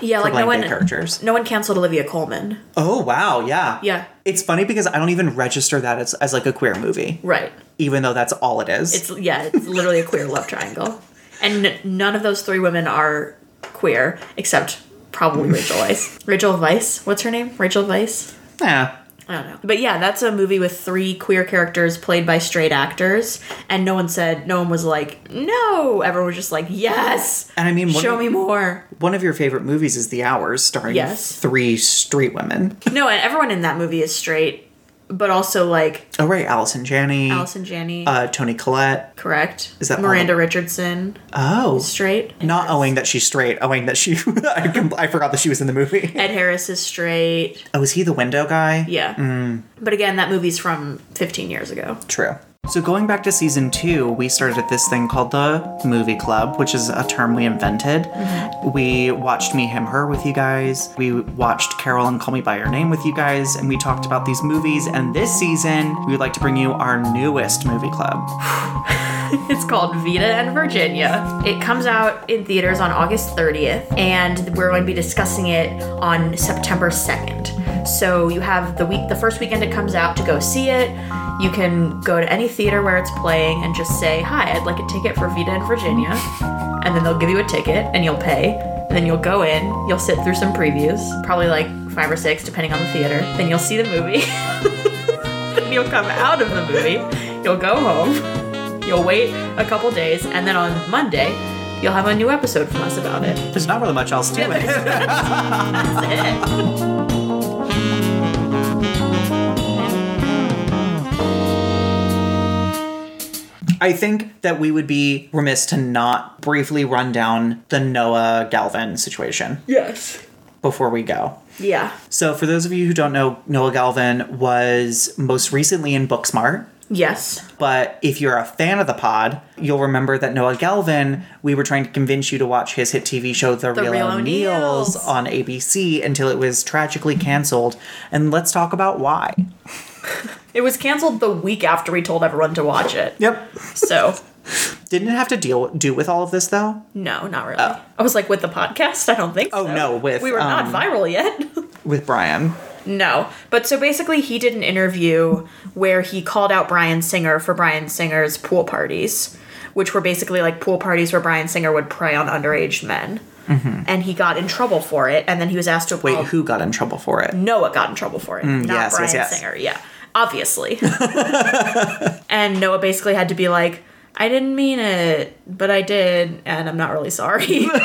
A: Yeah,
B: for
A: like no one
B: gay characters.
A: no one canceled Olivia Colman.
B: Oh wow, yeah.
A: Yeah.
B: It's funny because I don't even register that as, as like a queer movie.
A: Right.
B: Even though that's all it is.
A: It's yeah, it's literally a queer love triangle. And n- none of those three women are queer except probably Rachel Weisz. Rachel Weisz, what's her name? Rachel Weisz?
B: yeah.
A: I don't know. But yeah, that's a movie with three queer characters played by straight actors, and no one said, no one was like, no. Everyone was just like, yes.
B: And I mean,
A: show
B: of-
A: me more.
B: One of your favorite movies is The Hours, starring
A: Yes.
B: three straight women.
A: No, and everyone in that movie is straight, but also like
B: Oh right, Allison Janney,
A: Allison Janney,
B: uh, Toni Collette.
A: correct?
B: is that
A: Miranda
B: of-
A: Richardson,
B: Oh,
A: straight?
B: not owing that she's straight, owing that she. I, com- I forgot that she was in the movie.
A: Ed Harris is straight.
B: Oh, is he the window guy?
A: Yeah.
B: Mm.
A: But again, that movie's from 15 years ago.
B: True. So going back to season two, we started at this thing called the movie club, which is a term we invented. Mm-hmm. We watched Me, Him, Her with you guys. We watched Carol and Call Me by Your Name with you guys, and we talked about these movies. And this season, we would like to bring you our newest movie club.
A: It's called Vita and Virginia. It comes out in theaters on August 30th, and we're going to be discussing it on September 2nd. So you have the week, the first weekend it comes out to go see it. You can go to any theater where it's playing and just say, "Hi, I'd like a ticket for Vita in Virginia," and then they'll give you a ticket and you'll pay. And then you'll go in, you'll sit through some previews, probably like five or six, depending on the theater. Then you'll see the movie. then you'll come out of the movie. You'll go home. You'll wait a couple days, and then on Monday, you'll have a new episode from us about it.
B: There's not really much else to it.
A: That's it.
B: I think that we would be remiss to not briefly run down the Noah Galvin situation
A: Yes.
B: before we go.
A: Yeah.
B: So, for those of you who don't know, Noah Galvin was most recently in Booksmart.
A: Yes.
B: But if you're a fan of the pod, you'll remember that Noah Galvin, we were trying to convince you to watch his hit TV show The, Real,
A: Real O'Neals
B: on ABC until it was tragically canceled. And let's talk about why.
A: It was canceled the week after we told everyone to watch it.
B: Yep.
A: So,
B: Didn't it have to deal do with all of this though?
A: no, not really. I was like, with the podcast? I don't think
B: Oh,
A: so.
B: no, with,
A: We were not
B: um,
A: viral yet.
B: With Bryan.
A: No. But so basically, he did an interview where he called out Bryan Singer for Bryan Singer's pool parties, which were basically like pool parties where Bryan Singer would prey on underage men. And he got in trouble for it, and then he was asked to
B: Mm-hmm. Wait, who got in trouble for it?
A: Noah got in trouble for it, not
B: Mm, yes, yes,
A: Bryan
B: yes.
A: Singer. Yeah, obviously. and Noah basically had to be like, I didn't mean it, but I did, and I'm not really sorry.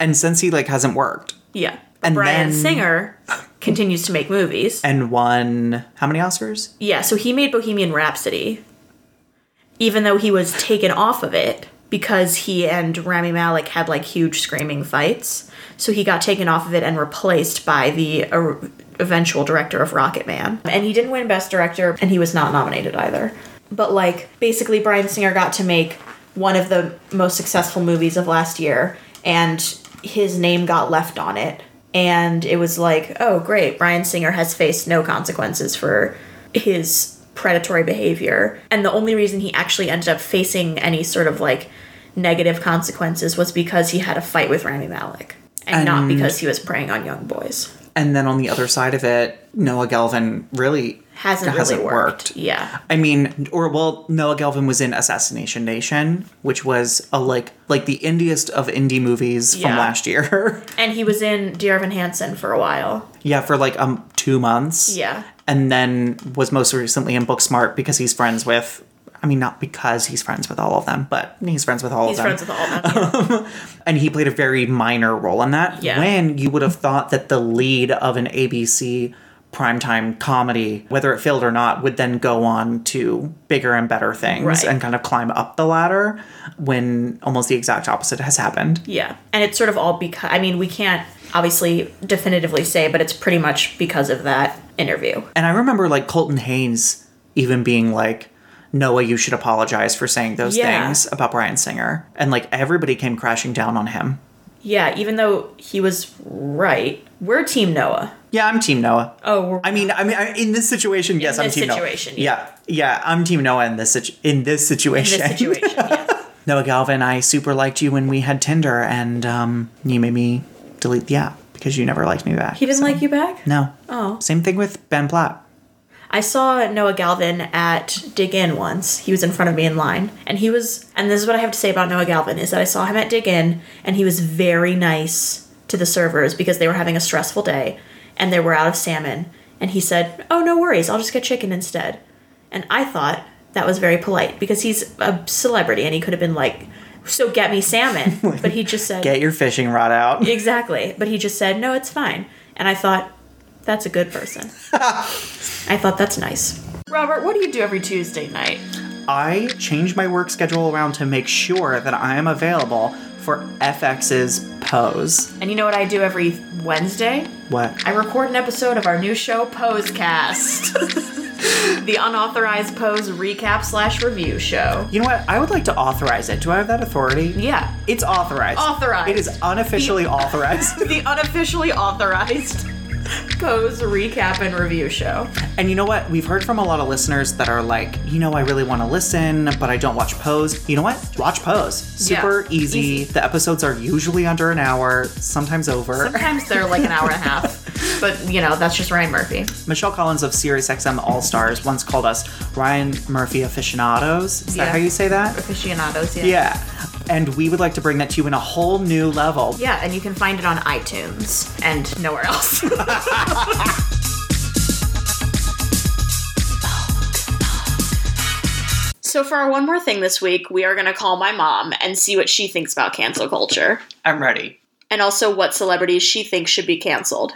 B: And since he like hasn't worked
A: yeah.
B: And
A: Bryan
B: then-
A: Singer continues to make movies.
B: and won how many Oscars?
A: Yeah, so he made Bohemian Rhapsody, even though he was taken off of it because he and Rami Malek had like huge screaming fights. So he got taken off of it and replaced by the uh, eventual director of Rocketman. And he didn't win Best Director, and he was not nominated either. But like, basically, Bryan Singer got to make one of the most successful movies of last year, and his name got left on it. And it was like, oh, great, Bryan Singer has faced no consequences for his predatory behavior. And the only reason he actually ended up facing any sort of like negative consequences was because he had a fight with Rami Malek. And, not because he was preying on young boys.
B: And then on the other side of it, Noah Galvin really
A: Hasn't, really worked. Yeah.
B: I mean, or well, Noah Galvin was in Assassination Nation, which was a like like the indiest of indie movies from last year.
A: And he was in Dear Evan Hansen for a while.
B: yeah, for like um two months.
A: Yeah.
B: and then was most recently in Booksmart because he's friends with. I mean, not because he's friends with all of them, but he's friends with all
A: He's
B: of them.
A: He's friends with all of them. yeah.
B: and he played a very minor role in that.
A: Yeah.
B: When you would have thought that the lead of an ABC primetime comedy, whether it failed or not, would then go on to bigger and better things
A: Right.
B: and kind of climb up the ladder when almost the exact opposite has happened.
A: Yeah. And it's sort of all because, I mean, we can't obviously definitively say, but it's pretty much because of that interview.
B: And I remember like Colton Haynes even being like, Noah, you should apologize for saying those
A: Yeah.
B: things about Bryan Singer. And like everybody came crashing down on him.
A: Yeah, even though he was right, we're Team Noah.
B: Yeah, I'm Team Noah.
A: Oh, we're,
B: I mean, I mean, I- in this situation, yes, I'm
A: this
B: Team
A: situation,
B: Noah. Yeah. yeah, I'm Team Noah in this situ- in this
A: in
B: situation.
A: this situation. Yeah.
B: Noah Galvin, I super liked you when we had Tinder, and um, you made me delete the app because you never liked me back.
A: He didn't
B: So-
A: like you back?
B: No.
A: Oh.
B: Same thing with Ben Platt.
A: I saw Noah Galvin at Dig Inn once. He was in front of me in line. And he was, and this is what I have to say about Noah Galvin, is that I saw him at Dig Inn, and he was very nice to the servers because they were having a stressful day, and they were out of salmon. And he said, Oh, no worries, I'll just get chicken instead. And I thought that was very polite because he's a celebrity and he could have been like, So get me salmon. But he just said,
B: Get your fishing rod out.
A: Exactly. But he just said, no, it's fine. And I thought, that's a good person. I thought that's nice. Robert, what do you do every Tuesday night?
B: I change my work schedule around to make sure that I am available for FX's Pose.
A: And you know what I do every Wednesday?
B: What?
A: I record an episode of our new show, Posecast. the unauthorized Pose recap slash review show.
B: You know what? I would like to authorize it. Do I have that authority?
A: Yeah.
B: It's authorized.
A: Authorized.
B: It is unofficially authorized.
A: The unofficially authorized Pose recap and review show.
B: And you know what? We've heard from a lot of listeners that are like, you know, I really want to listen, but I don't watch Pose. You know what? Watch Pose. Super
A: Yeah,
B: easy.
A: easy.
B: The episodes are usually under an hour, sometimes over.
A: Sometimes they're like an hour and a half. but you know, that's just Ryan Murphy.
B: Michelle Collins of SiriusXM All Stars once called us Ryan Murphy aficionados. Is that how you say that?
A: Aficionados, yeah.
B: Yeah. And we would like to bring that to you in a whole new level.
A: Yeah, and you can find it on iTunes and nowhere else. so, for our one more thing this week, we are going to call my mom and see what she thinks about cancel culture.
B: I'm ready.
A: And also what celebrities she thinks should be canceled.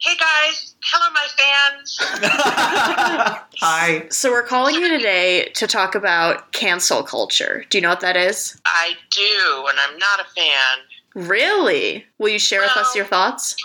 I: Hey guys, hello my fans.
B: Hi.
A: So, we're calling you today to talk about cancel culture. Do you know what that is?
I: I do, and I'm not a fan.
A: Really? Will you share with us your thoughts?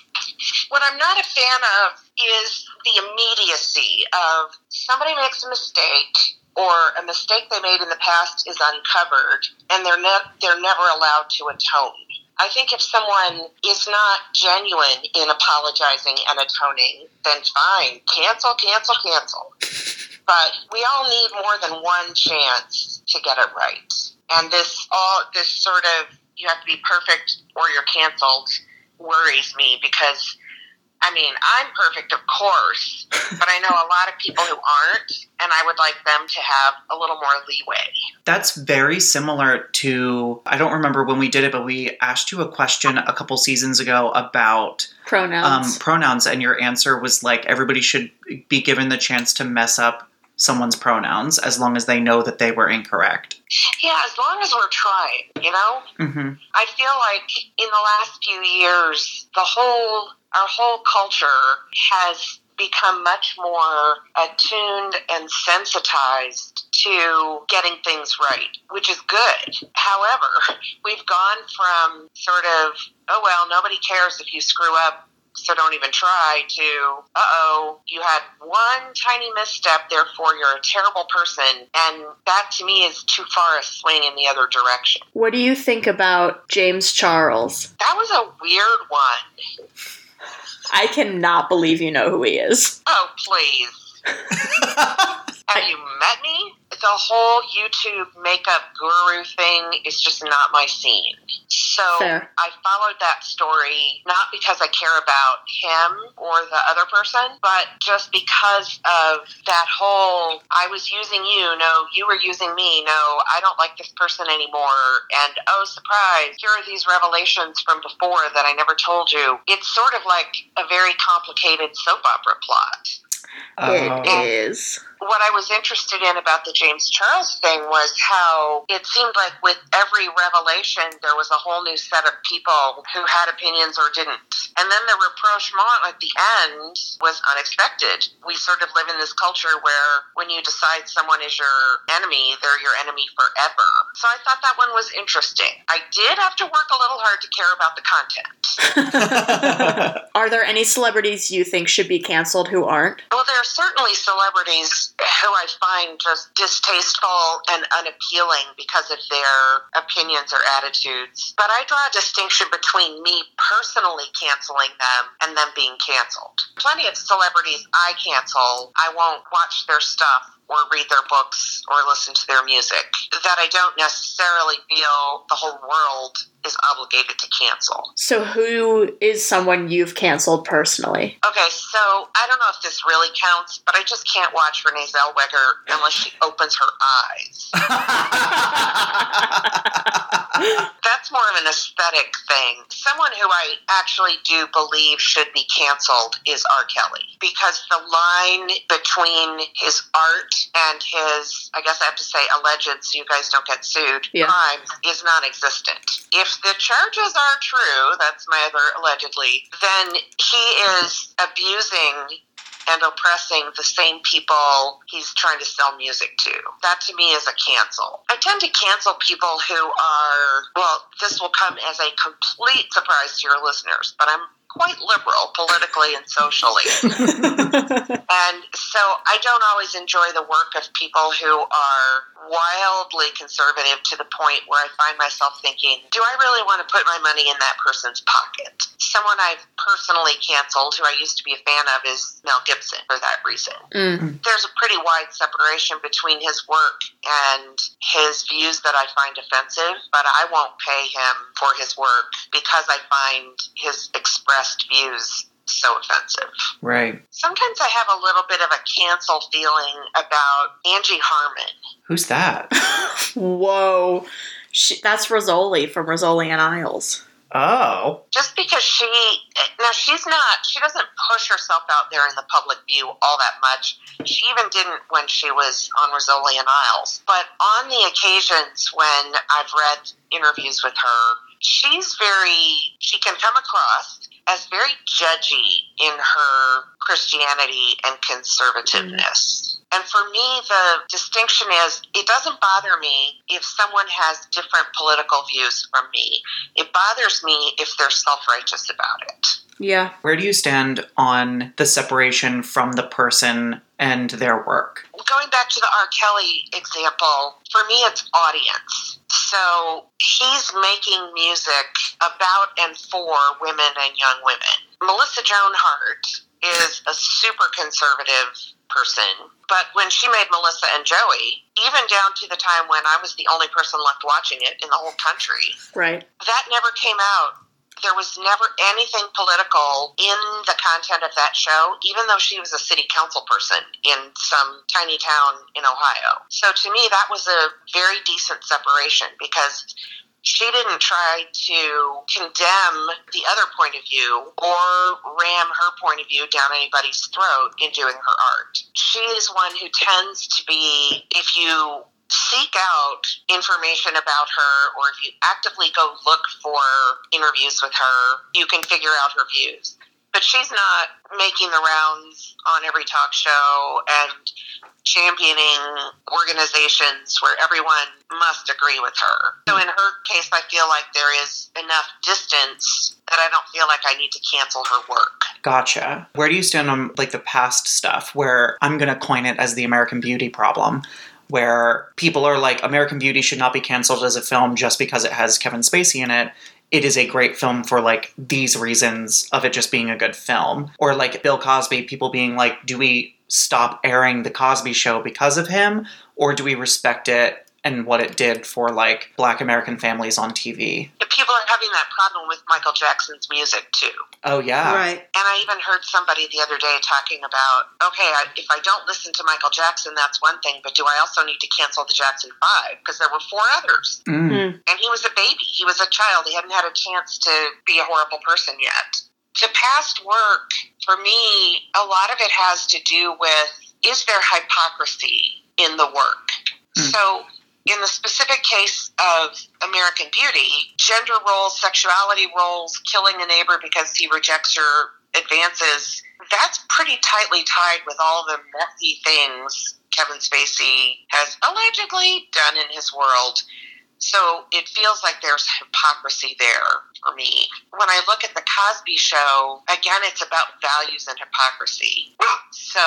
I: What I'm not a fan of is the immediacy of somebody makes a mistake or a mistake they made in the past is uncovered and they're ne- they're never allowed to atone. I think if someone is not genuine in apologizing and atoning, then fine, cancel, cancel, cancel. But we all need more than one chance to get it right. And this all this sort of you have to be perfect or you're canceled worries me because I mean, I'm perfect, of course, but I know a lot of people who aren't, and I would like them to have a little more leeway.
B: That's very similar to, I don't remember when we did it, but we asked you a question a couple seasons ago about um,
A: Pronouns.
B: pronouns, and your answer was like everybody should be given the chance to mess up someone's pronouns as long as they know that they were incorrect.
I: Yeah, as long as we're trying, you know?
B: hmm
I: I feel like in the last few years, the whole our whole culture has become much more attuned and sensitized to getting things right, which is good. However, we've gone from sort of, oh well, nobody cares if you screw up, so don't even try, to, uh oh, you had one tiny misstep, therefore you're a terrible person. And that to me is too far a swing in the other direction.
A: What do you think about James Charles?
I: That was a weird one.
A: I cannot believe you know who he is.
I: Oh, please. Have you met me? The whole YouTube makeup guru thing is just not my scene. So
A: Fair.
I: I followed that story not because I care about him or the other person, but just because of that whole I was using you, no, you were using me, no, I don't like this person anymore, and oh, surprise, here are these revelations from before that I never told you. It's sort of like a very complicated soap opera plot oh.
A: It
B: Oh.
A: is.
I: What I was interested in about the James Charles thing was how it seemed like with every revelation there was a whole new set of people who had opinions or didn't. And then the rapprochement at the end was unexpected. We sort of live in this culture where when you decide someone is your enemy, they're your enemy forever. So I thought that one was interesting. I did have to work a little hard to care about the content.
A: Are there any celebrities you think should be canceled who aren't?
I: Well, there are certainly celebrities who I find just distasteful and unappealing because of their opinions or attitudes. But I draw a distinction between me personally canceling them and them being canceled. Plenty of celebrities I cancel, I won't watch their stuff or read their books or listen to their music that I don't necessarily feel the whole world is obligated to cancel.
A: So, who is someone you've canceled personally?
I: Okay, so I don't know if this really counts, but I just can't watch Renee Zellweger unless she opens her eyes. That's more of an aesthetic thing. Someone who I actually do believe should be canceled is R. Kelly because the line between his art and his, I guess I have to say, alleged, so you guys don't get sued,
A: Yeah.
I: crimes is non existent. If the charges are true, that's my other allegedly, then he is abusing and oppressing the same people he's trying to sell music to. That to me is a cancel. I tend to cancel people who are, well, this will come as a complete surprise to your listeners, but I'm quite liberal politically and socially. and so I don't always enjoy the work of people who are wildly conservative to the point where I find myself thinking, do I really want to put my money in that person's pocket? Someone I've personally canceled, who I used to be a fan of, is Mel Gibson for that reason. Mm. Mm. There's a pretty wide separation between his work and his views that I find offensive, but I won't pay him for his work because I find his expressed views so offensive.
B: Right.
I: Sometimes I have a little bit of a cancel feeling about Angie Harmon.
B: Who's that?
A: Whoa. She, that's Rizzoli from Rizzoli and Isles.
B: Oh.
I: Just because she, now she's not, she doesn't push herself out there in the public view all that much. She even didn't when she was on Rizzoli and Isles. But on the occasions when I've read interviews with her, she's very, she can come across as very judgy in her Christianity and conservativeness. And for me, the distinction is it doesn't bother me if someone has different political views from me. It bothers me if they're self righteous about it.
A: Yeah.
B: Where do you stand on the separation from the person and their work?
I: Going back to the R. Kelly example, for me, it's audience. So he's making music about and for women and young women. Melissa Joan Hart is a super conservative person, but when she made Melissa and Joey, even down to the time when I was the only person left watching it in the whole country,
A: Right.
I: that never came out. There was never anything political in the content of that show, even though she was a city council person in some tiny town in Ohio. So to me, that was a very decent separation because she didn't try to condemn the other point of view or ram her point of view down anybody's throat in doing her art. She is one who tends to be, if you seek out information about her or if you actively go look for interviews with her, you can figure out her views. But she's not making the rounds on every talk show and championing organizations where everyone must agree with her. So in her case, I feel like there is enough distance that I don't feel like I need to cancel her work.
B: Gotcha. Where do you stand on like the past stuff where I'm going to coin it as the American Beauty problem? Where people are like, American Beauty should not be canceled as a film just because it has Kevin Spacey in it. It is a great film for like these reasons of it just being a good film. Or like Bill Cosby, people being like, do we stop airing The Cosby Show because of him? Or do we respect it and what it did for like black American families on TV?
I: But people are having that problem with Michael Jackson's music too.
B: Oh, yeah.
A: Right.
I: And I even heard somebody the other day talking about, okay, I, if I don't listen to Michael Jackson, that's one thing, but do I also need to cancel the Jackson Five? Because there were four others.
B: Mm.
I: And he was a baby. He was a child. He hadn't had a chance to be a horrible person yet. The past work, for me, a lot of it has to do with is there hypocrisy in the work? So, in the specific case of American Beauty, gender roles, sexuality roles, killing a neighbor because he rejects your advances, that's pretty tightly tied with all the messy things Kevin Spacey has allegedly done in his world. So it feels like there's hypocrisy there for me. When I look at the Cosby show, again, it's about values and hypocrisy. So,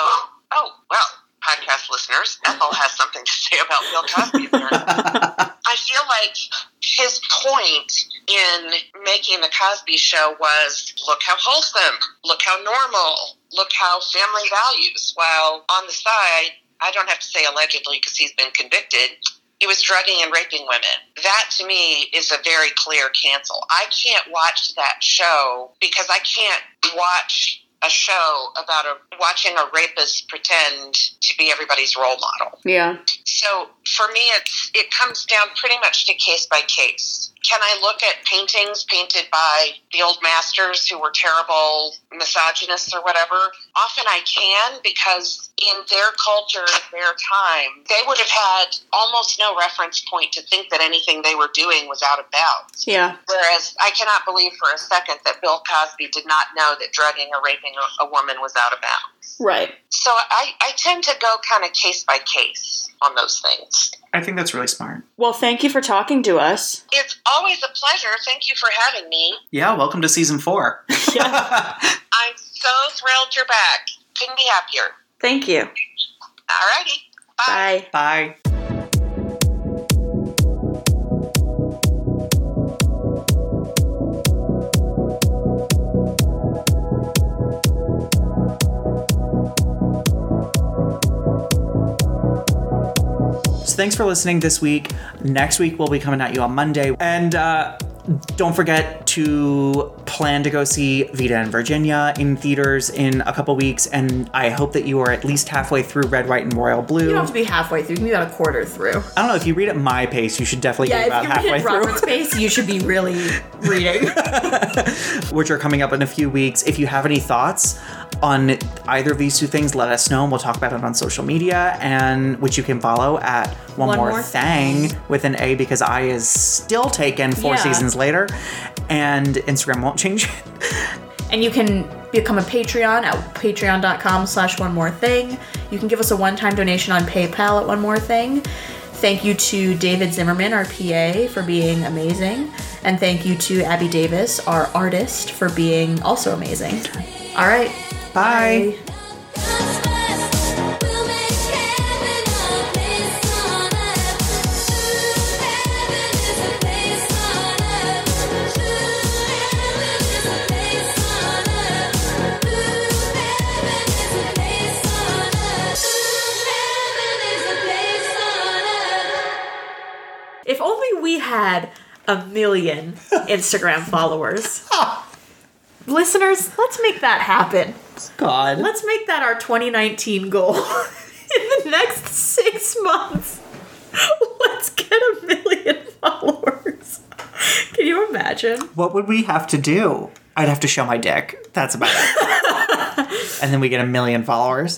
I: oh, well, podcast listeners, Ethel has something to say about Bill Cosby. I feel like his point in making the Cosby Show was look how wholesome, look how normal, look how family values. While on the side, I don't have to say allegedly because he's been convicted. He was drugging and raping women. That to me is a very clear cancel. I can't watch that show because I can't watch a show about a watching a rapist pretend to be everybody's role model.
A: Yeah.
I: So for me, it's it comes down pretty much to case by case. Can I look at paintings painted by the old masters who were terrible misogynists or whatever. Often I can because in their culture, in their time, they would have had almost no reference point to think that anything they were doing was out of bounds.
A: Yeah.
I: Whereas I cannot believe for a second that Bill Cosby did not know that drugging or raping a, a woman was out of bounds.
A: Right.
I: So I, I tend to go kind of case by case on those things.
B: I think that's really smart.
A: Well, thank you for talking to us.
I: It's always a pleasure. Thank you for having me.
B: Yeah, welcome to season four.
I: I'm so thrilled you're back. Couldn't be happier.
A: Thank you.
I: Alrighty.
A: Bye.
B: Bye. So thanks for listening this week. Next week we'll be coming at you on Monday. And uh, don't forget to plan to go see Vita in Virginia in theaters in a couple weeks. And I hope that you are at least halfway through Red, White, and Royal Blue.
A: You don't have to be halfway through. You can be about a quarter through.
B: I don't know if you read at my pace, you should definitely
A: Yeah,
B: be about
A: if you're
B: halfway
A: reading
B: through.
A: Robert's pace, you should be really reading.
B: which are coming up in a few weeks. If you have any thoughts on either of these two things, let us know and we'll talk about it on social media and which you can follow at One,
A: One
B: More,
A: More
B: Thing with an A because I is still taken four
A: Yeah.
B: seasons later and Instagram won't change.
A: And you can become a Patreon at patreon.com slash one more thing. You can give us a one-time donation on PayPal at one more thing. Thank you to David Zimmerman, our PA, for being amazing. And thank you to Abby Davis, our artist, for being also amazing. All right.
B: Bye.
A: If had a million Instagram followers. Listeners, let's make that happen.
B: God.
A: Let's make that our 2019 goal. In the next six months, let's get a million followers. Can you imagine?
B: What would we have to do? I'd have to show my dick. That's about it. and then we get a million followers.